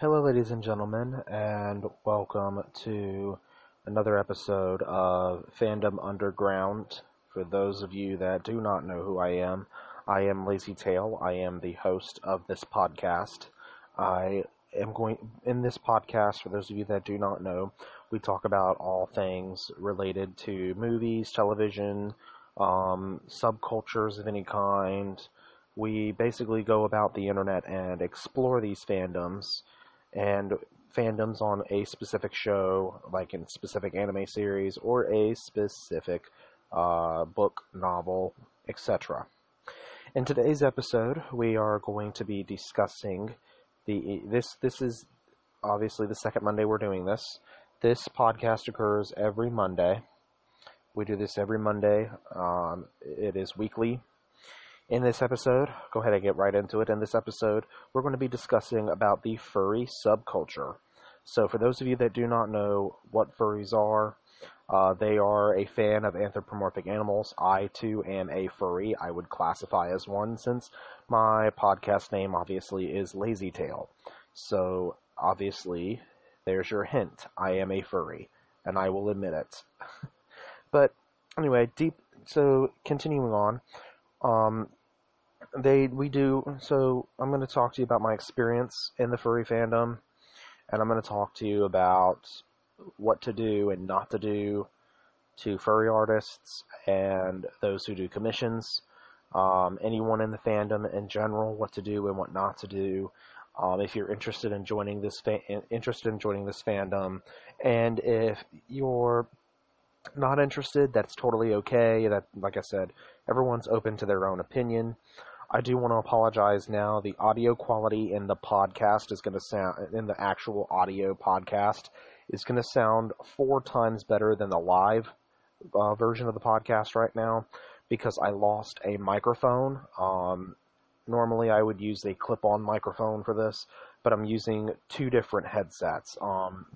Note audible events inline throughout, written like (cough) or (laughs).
Hello, ladies and gentlemen, and welcome to another episode of Fandom Underground. For those of you that do not know who I am, I am Lazy Tail. I am the host of this podcast. I am going in this podcast. For those of you that do not know, we talk about all things related to movies, television, um, subcultures of any kind. We basically go about the internet and explore these fandoms and fandoms on a specific show, like in specific anime series or a specific uh, book, novel, etc. In today's episode, we are going to be discussing the this this is obviously the second Monday we're doing this. This podcast occurs every Monday. We do this every Monday. Um, it is weekly. In this episode, go ahead and get right into it. In this episode, we're going to be discussing about the furry subculture. So, for those of you that do not know what furries are, uh, they are a fan of anthropomorphic animals. I too am a furry. I would classify as one since my podcast name obviously is Lazy Tail. So, obviously, there's your hint. I am a furry, and I will admit it. (laughs) but anyway, deep. So, continuing on. Um, they we do so i'm going to talk to you about my experience in the furry fandom and i'm going to talk to you about what to do and not to do to furry artists and those who do commissions um, anyone in the fandom in general what to do and what not to do um, if you're interested in joining this fa- interested in joining this fandom and if you're not interested that's totally okay that like i said everyone's open to their own opinion I do want to apologize now. The audio quality in the podcast is going to sound, in the actual audio podcast, is going to sound four times better than the live uh, version of the podcast right now because I lost a microphone. Um, normally I would use a clip on microphone for this, but I'm using two different headsets. Um,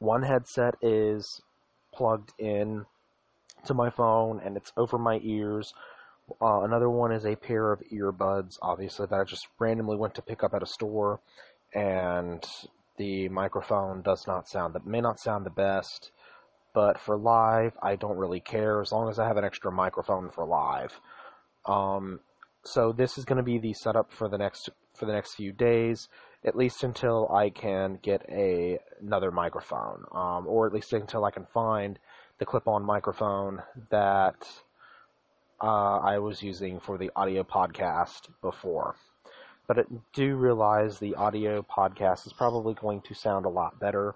one headset is plugged in to my phone and it's over my ears uh, another one is a pair of earbuds, obviously, that I just randomly went to pick up at a store, and the microphone does not sound, that may not sound the best, but for live, I don't really care as long as I have an extra microphone for live. Um, so this is going to be the setup for the next for the next few days, at least until I can get a another microphone, um, or at least until I can find the clip-on microphone that uh, I was using for the audio podcast before. But I do realize the audio podcast is probably going to sound a lot better.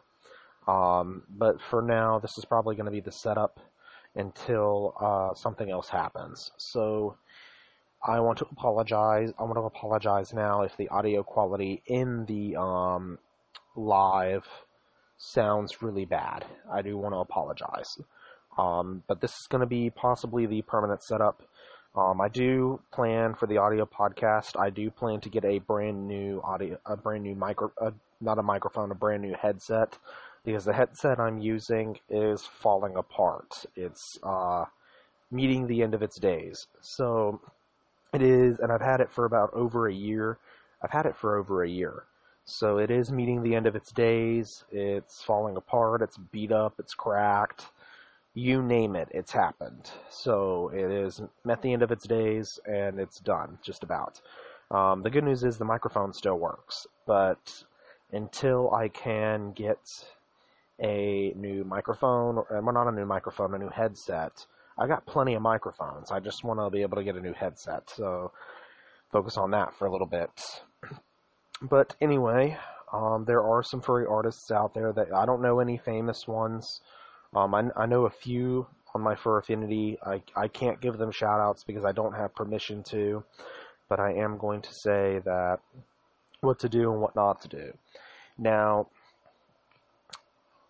Um, but for now, this is probably going to be the setup until uh, something else happens. So I want to apologize. I want to apologize now if the audio quality in the um, live sounds really bad. I do want to apologize. Um, but this is going to be possibly the permanent setup. Um, I do plan for the audio podcast. I do plan to get a brand new audio, a brand new micro, not a microphone, a brand new headset, because the headset I'm using is falling apart. It's uh, meeting the end of its days. So it is, and I've had it for about over a year. I've had it for over a year. So it is meeting the end of its days. It's falling apart. It's beat up. It's cracked you name it, it's happened. So it is at the end of its days and it's done, just about. Um, the good news is the microphone still works, but until I can get a new microphone, or well, not a new microphone, a new headset, I got plenty of microphones. I just want to be able to get a new headset, so focus on that for a little bit. (clears throat) But anyway, um, there are some furry artists out there that I don't know any famous ones. Um, I, I know a few on my Fur Affinity. I, I can't give them shout outs because I don't have permission to, but I am going to say that what to do and what not to do. Now,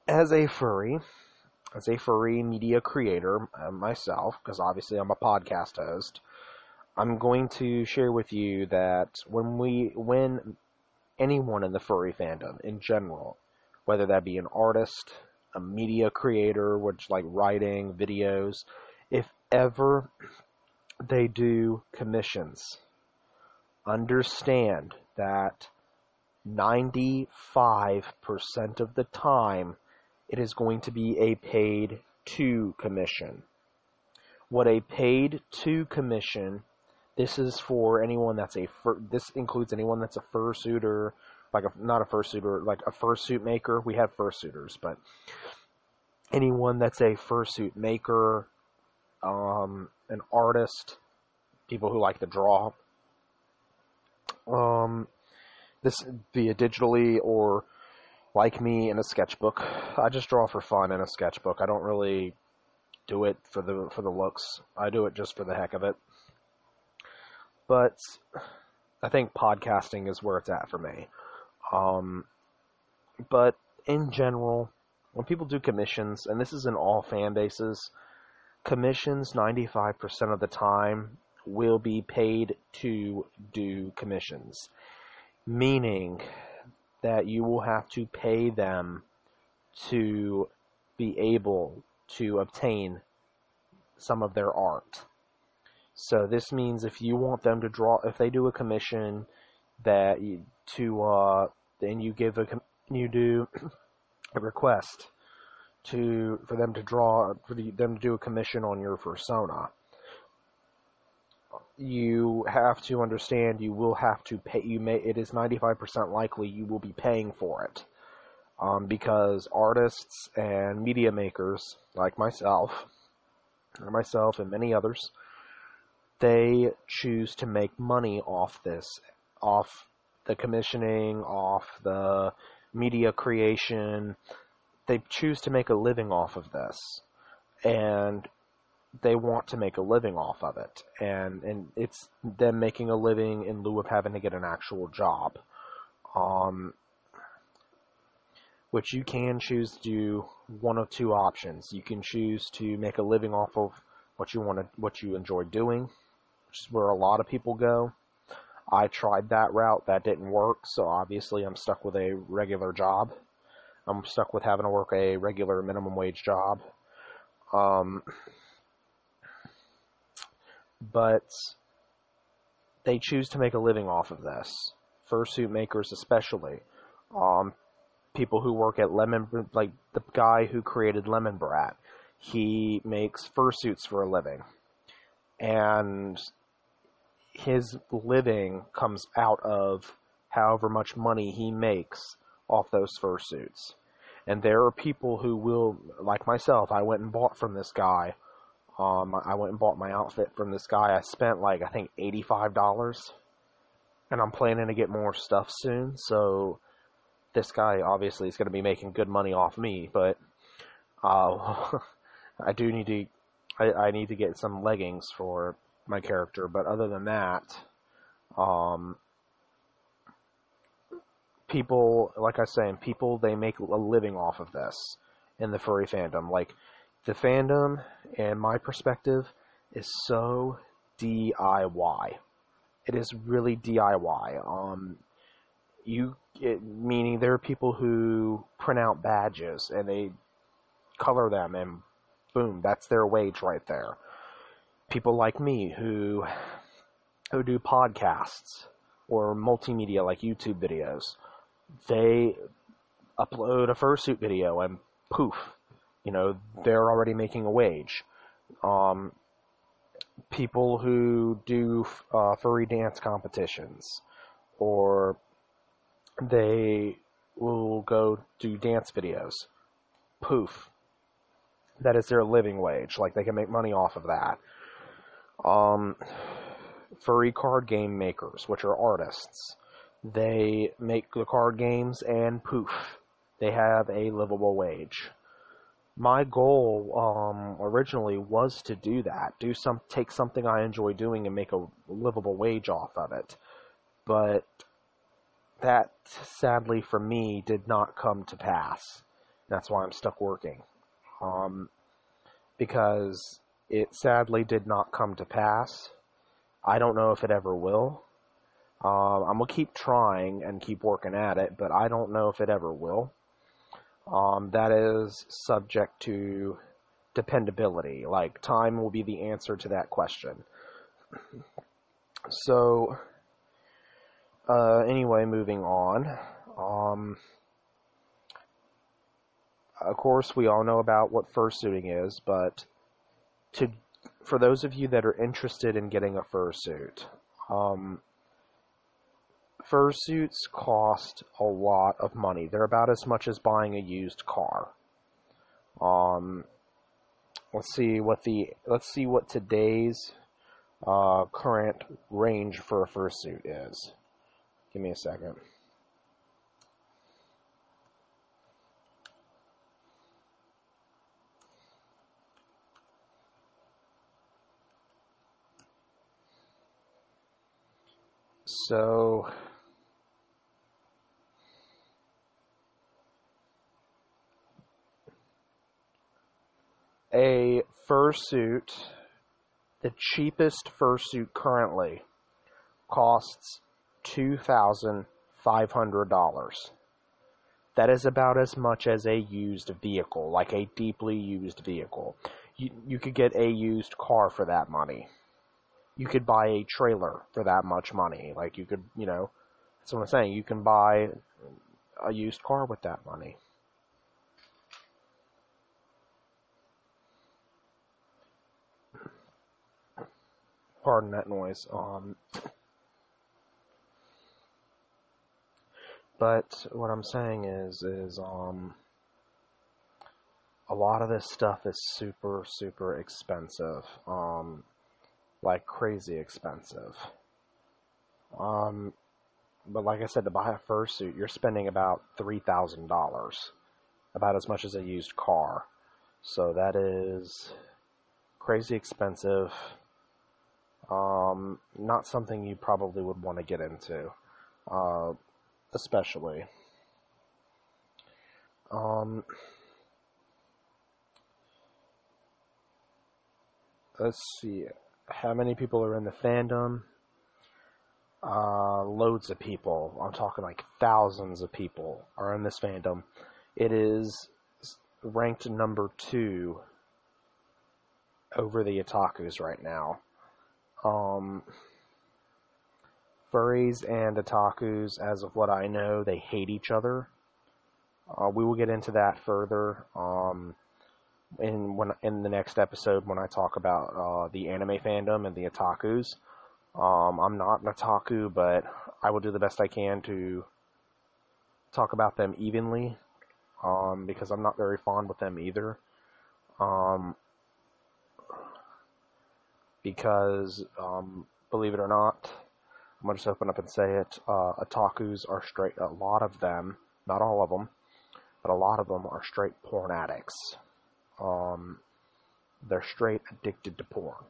as a furry, as a furry media creator uh, myself, because obviously I'm a podcast host, I'm going to share with you that when we, when anyone in the furry fandom in general, whether that be an artist, a media creator, which like writing, videos, if ever they do commissions, understand that 95% of the time, it is going to be a paid to commission. What a paid to commission, this is for anyone that's a, fur, this includes anyone that's a fursuiter, like a, not a fursuiter, like a fursuit maker. We have fursuiters, but anyone that's a fursuit maker, um, an artist, people who like to draw, um, this via digitally or like me in a sketchbook. I just draw for fun in a sketchbook. I don't really do it for the for the looks. I do it just for the heck of it. But I think podcasting is where it's at for me. Um, but in general, when people do commissions, and this is in all fan bases, commissions 95% of the time will be paid to do commissions, meaning that you will have to pay them to be able to obtain some of their art. So this means if you want them to draw, if they do a commission that you, to, uh, then you give a, you do (clears throat) a request to, for them to draw, for the, them to do a commission on your persona. You have to understand you will have to pay you may it is 95% likely you will be paying for it. Um, because artists and media makers like myself or myself and many others they choose to make money off this off the commissioning off the media creation they choose to make a living off of this and they want to make a living off of it, and and it's them making a living in lieu of having to get an actual job. Um, which you can choose to do one of two options. You can choose to make a living off of what you want to, what you enjoy doing, which is where a lot of people go. I tried that route, that didn't work, so obviously I'm stuck with a regular job. I'm stuck with having to work a regular minimum wage job. Um, but they choose to make a living off of this. Fursuit makers, especially, um, people who work at Lemon, like the guy who created Lemon Brat, he makes fursuits for a living, and his living comes out of however much money he makes off those fursuits. And there are people who will, like myself, I went and bought from this guy um, I went and bought my outfit from this guy. I spent like I think eighty-five dollars, and I'm planning to get more stuff soon. So this guy obviously is going to be making good money off me, but uh, (laughs) I do need to. I, I need to get some leggings for my character, but other than that, um, people, like I was saying, people they make a living off of this in the furry fandom. Like the fandom, in my perspective, is so DIY. It is really DIY. Um, you it, meaning there are people who print out badges and they color them and boom, that's their wage right there. People like me who who do podcasts or multimedia like YouTube videos, they upload a fursuit video and poof, you know, they're already making a wage. Um, people who do uh, furry dance competitions, or they will go do dance videos. Poof. That is their living wage. Like they can make money off of that. Um, furry card game makers, which are artists, they make the card games and poof, they have a livable wage my goal um, originally was to do that, do some, take something I enjoy doing and make a livable wage off of it. But that, sadly for me, did not come to pass. That's why I'm stuck working. Um, because it sadly did not come to pass. I don't know if it ever will. Uh, I'm gonna keep trying and keep working at it, but I don't know if it ever will um, that is subject to dependability. Like, time will be the answer to that question. So, uh, anyway, moving on. Um, of course, we all know about what fursuiting is, but to for those of you that are interested in getting a fursuit, um, fursuits cost a lot of money. They're about as much as buying a used car. Um, let's see what the let's see what today's uh, current range for a fursuit is. Give me a second. So a fursuit, the cheapest fursuit currently costs $2,500. That is about as much as a used vehicle, like a deeply used vehicle. You, you could get a used car for that money you could buy a trailer for that much money. Like you could, you know, that's what I'm saying. You can buy a used car with that money. Pardon that noise. Um, but what I'm saying is, is um, a lot of this stuff is super, super expensive. Um, like crazy expensive. Um, but like I said, to buy a fursuit, you're spending about three thousand dollars, about as much as a used car. So that is crazy expensive. Um, not something you probably would want to get into, uh, especially. Um, let's see how many people are in the fandom? Uh, loads of people. I'm talking like thousands of people are in this fandom. It is ranked number two over the otakus right now. Um, furries and otakus, as of what I know, they hate each other. Uh, we will get into that further. Um, in when in the next episode when I talk about uh, the anime fandom and the otakus. Um, I'm not an otaku, but I will do the best I can to talk about them evenly, um, because I'm not very fond with them either. Um, because, um, believe it or not, I'm gonna just open up and say it. Uh, otakus are straight. A lot of them, not all of them, but a lot of them are straight porn addicts. Um, they're straight addicted to porn.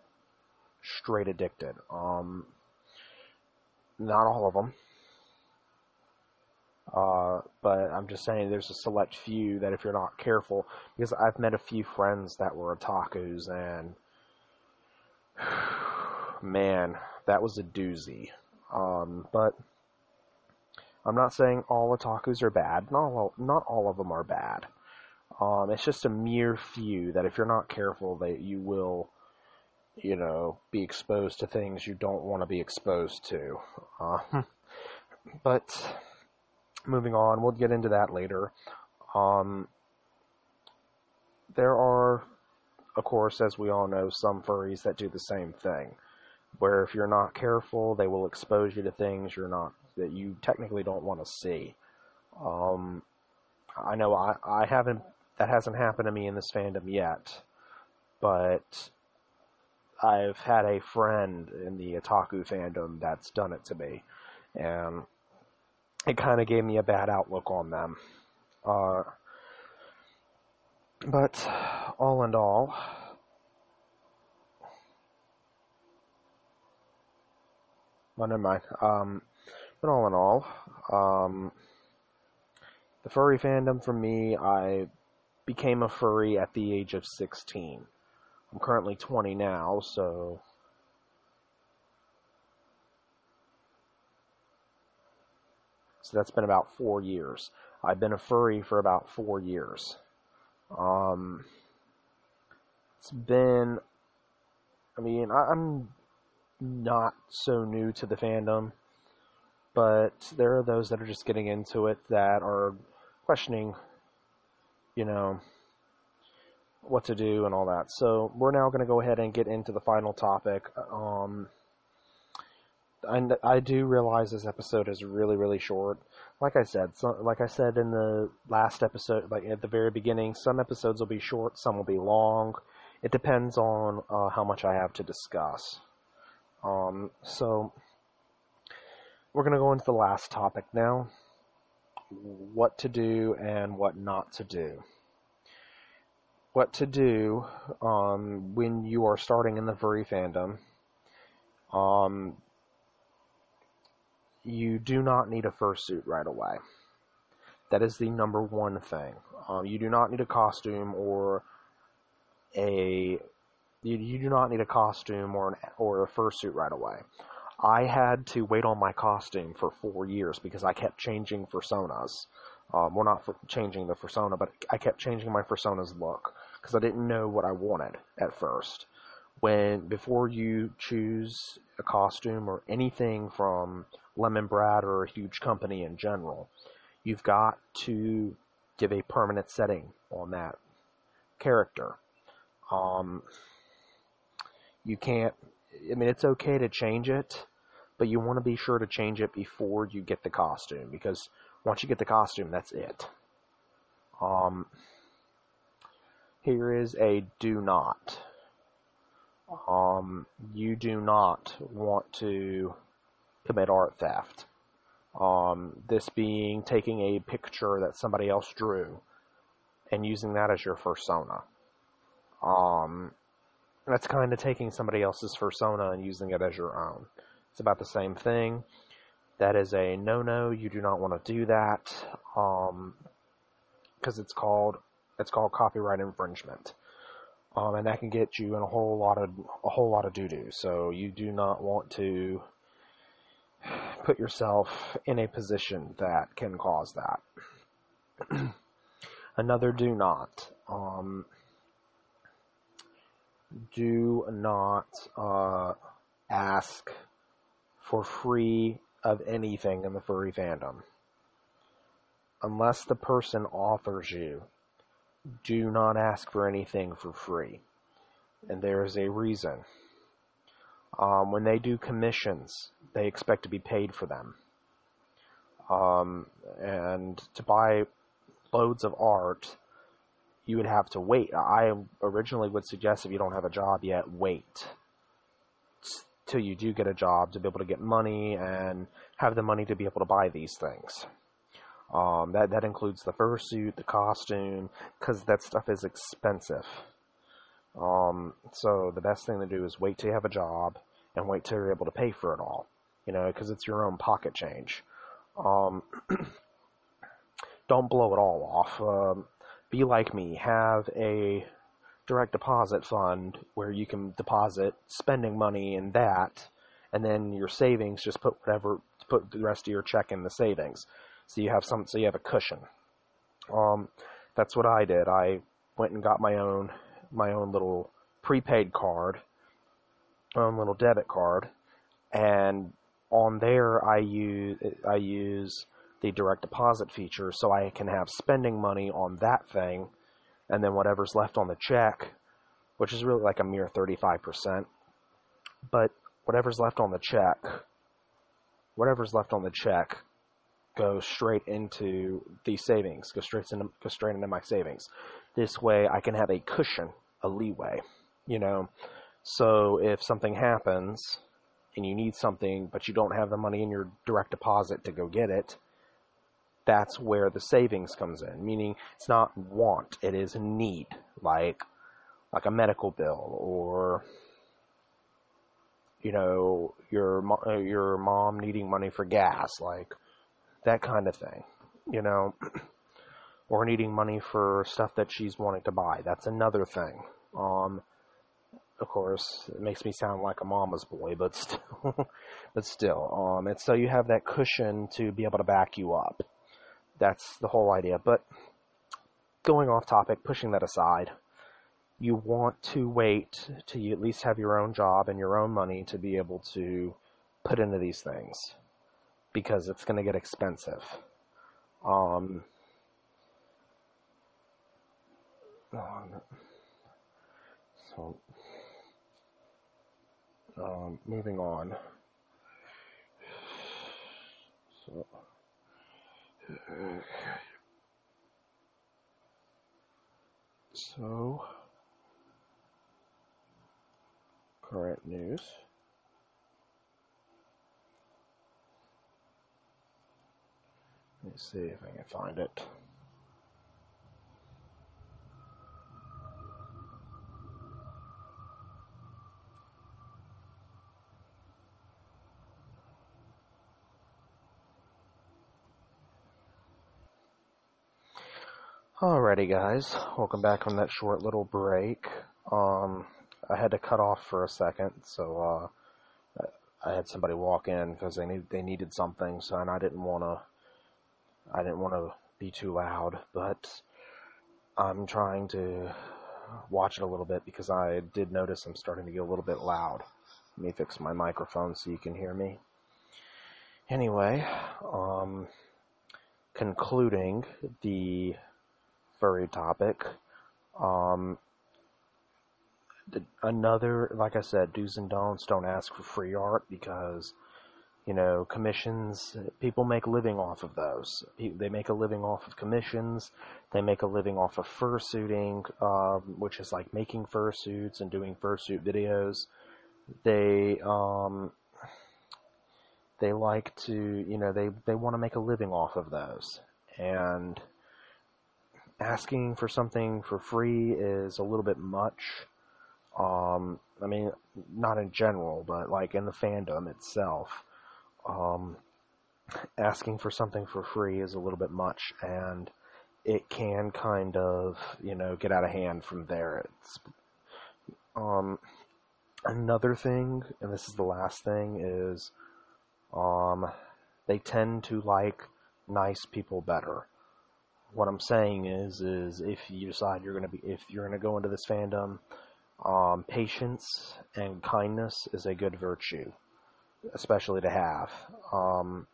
Straight addicted. Um, not all of them. Uh, but I'm just saying there's a select few that if you're not careful, because I've met a few friends that were otakus and (sighs) man, that was a doozy. Um, but I'm not saying all otakus are bad. Not all, not all of them are bad. Um, it's just a mere few that if you're not careful, that you will, you know, be exposed to things you don't want to be exposed to. Uh, (laughs) but moving on, we'll get into that later. Um, there are, of course, as we all know, some furries that do the same thing, where if you're not careful, they will expose you to things you're not that you technically don't want to see. Um, I know I, I haven't that hasn't happened to me in this fandom yet, but I've had a friend in the otaku fandom that's done it to me, and it kind of gave me a bad outlook on them. Uh, but all in all, well, never mind. Um, but all in all, um, the furry fandom for me, I became a furry at the age of 16. I'm currently 20 now, so so that's been about four years. I've been a furry for about four years. Um, it's been, I mean, I'm not so new to the fandom, but there are those that are just getting into it that are questioning, you know, what to do and all that. So we're now going to go ahead and get into the final topic. Um, and I do realize this episode is really, really short. Like I said, so, like I said in the last episode, like at the very beginning, some episodes will be short, some will be long. It depends on uh, how much I have to discuss. Um, so we're going to go into the last topic now: what to do and what not to do what to do um, when you are starting in the furry fandom. Um, you do not need a fursuit right away. That is the number one thing. Um, you do not need a costume or a you, you do not need a costume or an or a fursuit right away. I had to wait on my costume for four years because I kept changing personas. Um, well, not changing the persona, but I kept changing my persona's look because I didn't know what I wanted at first. When before you choose a costume or anything from Lemon Brat or a huge company in general, you've got to give a permanent setting on that character. Um, you can't. I mean, it's okay to change it, but you want to be sure to change it before you get the costume because once you get the costume, that's it. Um, here is a do not. Um, you do not want to commit art theft. Um, this being taking a picture that somebody else drew and using that as your persona. Um, that's kind of taking somebody else's persona and using it as your own. It's about the same thing. That is a no-no. You do not want to do that because um, it's called it's called copyright infringement, um, and that can get you in a whole lot of a whole lot of doo doo. So you do not want to put yourself in a position that can cause that. (clears throat) Another do not. Um, do not uh, ask for free of anything in the furry fandom. Unless the person offers you, do not ask for anything for free. And there is a reason. Um, when they do commissions, they expect to be paid for them. Um, and to buy loads of art, you would have to wait. I originally would suggest if you don't have a job yet, wait till you do get a job to be able to get money and have the money to be able to buy these things. Um, that that includes the fursuit, the costume, because that stuff is expensive. Um, so the best thing to do is wait till you have a job and wait till you're able to pay for it all. You know, because it's your own pocket change. Um, (clears throat) don't blow it all off. Um, be like me. Have a direct deposit fund where you can deposit spending money in that, and then your savings just put whatever put the rest of your check in the savings, so you have some so you have a cushion. Um, that's what I did. I went and got my own my own little prepaid card, my own little debit card, and on there I use I use the direct deposit feature so I can have spending money on that thing and then whatever's left on the check, which is really like a mere 35%. But whatever's left on the check, whatever's left on the check goes straight into the savings, goes straight into, goes straight into my savings. This way I can have a cushion, a leeway, you know. So if something happens and you need something, but you don't have the money in your direct deposit to go get it, that's where the savings comes in. Meaning it's not want, it is need, like like a medical bill or you know your your mom needing money for gas, like that kind of thing, you know, (clears throat) or needing money for stuff that she's wanting to buy. That's another thing. Um, of course, it makes me sound like a mama's boy, but (laughs) still, but still, um, and so you have that cushion to be able to back you up that's the whole idea. But going off topic, pushing that aside, you want to wait till you at least have your own job and your own money to be able to put into these things. because it's going to get expensive. Um, so, um, moving on. So, so current news. Let me see if I can find it. Alrighty guys, welcome back from that short little break. Um, I had to cut off for a second, so uh, I had somebody walk in because they need they needed something, so and I didn't want to I didn't want to be too loud, but I'm trying to watch it a little bit because I did notice I'm starting to get a little bit loud. Let me fix my microphone so you can hear me. Anyway, um, concluding the furry topic. Um, another, like I said, do's and don'ts. Don't ask for free art because, you know, commissions. People make a living off of those. They make a living off of commissions. They make a living off of fursuiting, um, which is like making fursuits and doing fursuit videos. They um, they like to, you know, they they want to make a living off of those and asking for something for free is a little bit much. Um, I mean, not in general, but like in the fandom itself, um, asking for something for free is a little bit much, and it can kind of, you know, get out of hand from there. It's, um, another thing, and this is the last thing, is, um, they tend to like nice people better what I'm saying is, is if you decide you're gonna be, if you're gonna go into this fandom, um, patience and kindness is a good virtue, especially to have. Um,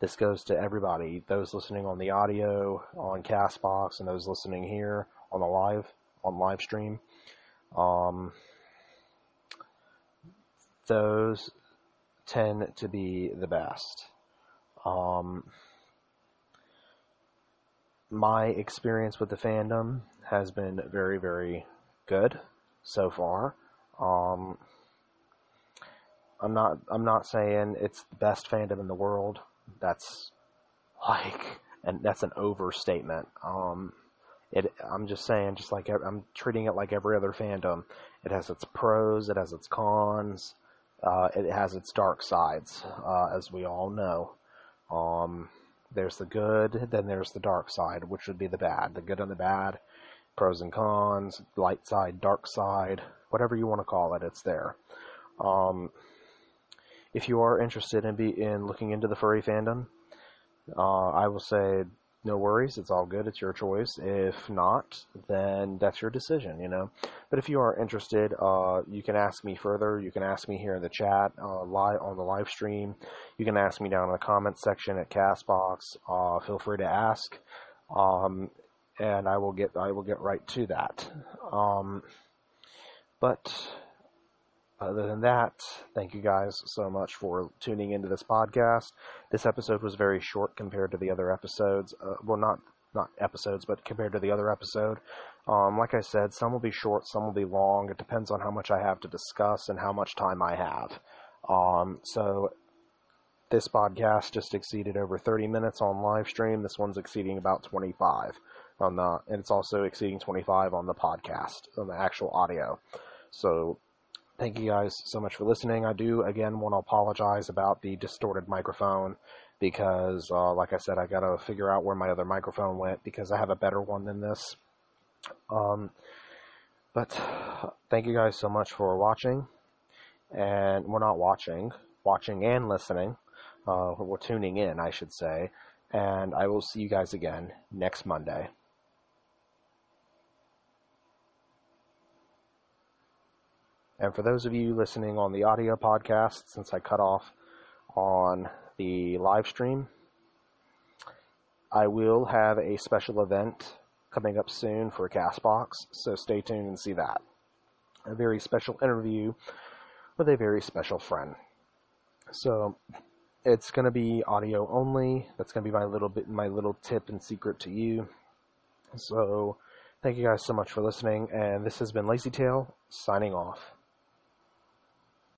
this goes to everybody, those listening on the audio, on Castbox, and those listening here on the live, on live stream. Um, those tend to be the best. Um, my experience with the fandom has been very, very good so far. Um, I'm not. I'm not saying it's the best fandom in the world. That's like, and that's an overstatement. Um, it. I'm just saying, just like I'm treating it like every other fandom. It has its pros. It has its cons. Uh, it has its dark sides, uh, as we all know. Um, there's the good, then there's the dark side, which would be the bad. The good and the bad, pros and cons, light side, dark side, whatever you want to call it, it's there. Um, if you are interested in be in looking into the furry fandom, uh, I will say no worries, it's all good, it's your choice. If not, then that's your decision, you know. But if you are interested, uh, you can ask me further. You can ask me here in the chat, uh, live on the live stream. You can ask me down in the comments section at Castbox. Uh, feel free to ask, um, and I will get I will get right to that. Um, but other than that, thank you guys so much for tuning into this podcast. This episode was very short compared to the other episodes. Uh, well, not not episodes, but compared to the other episode. Um, like I said, some will be short, some will be long. It depends on how much I have to discuss and how much time I have. Um, so this podcast just exceeded over 30 minutes on live stream. This one's exceeding about 25 on the, and it's also exceeding 25 on the podcast, on the actual audio. So thank you guys so much for listening. I do again want to apologize about the distorted microphone because, uh, like I said, I got to figure out where my other microphone went because I have a better one than this. Um, but thank you guys so much for watching, and we're not watching, watching and listening. Uh, we're tuning in, I should say, and I will see you guys again next Monday. And for those of you listening on the audio podcast, since I cut off on the live stream. I will have a special event coming up soon for Castbox, so stay tuned and see that. A very special interview with a very special friend. So it's going to be audio only. That's going to be my little bit, my little tip and secret to you. So thank you guys so much for listening, and this has been Lazy Tail signing off.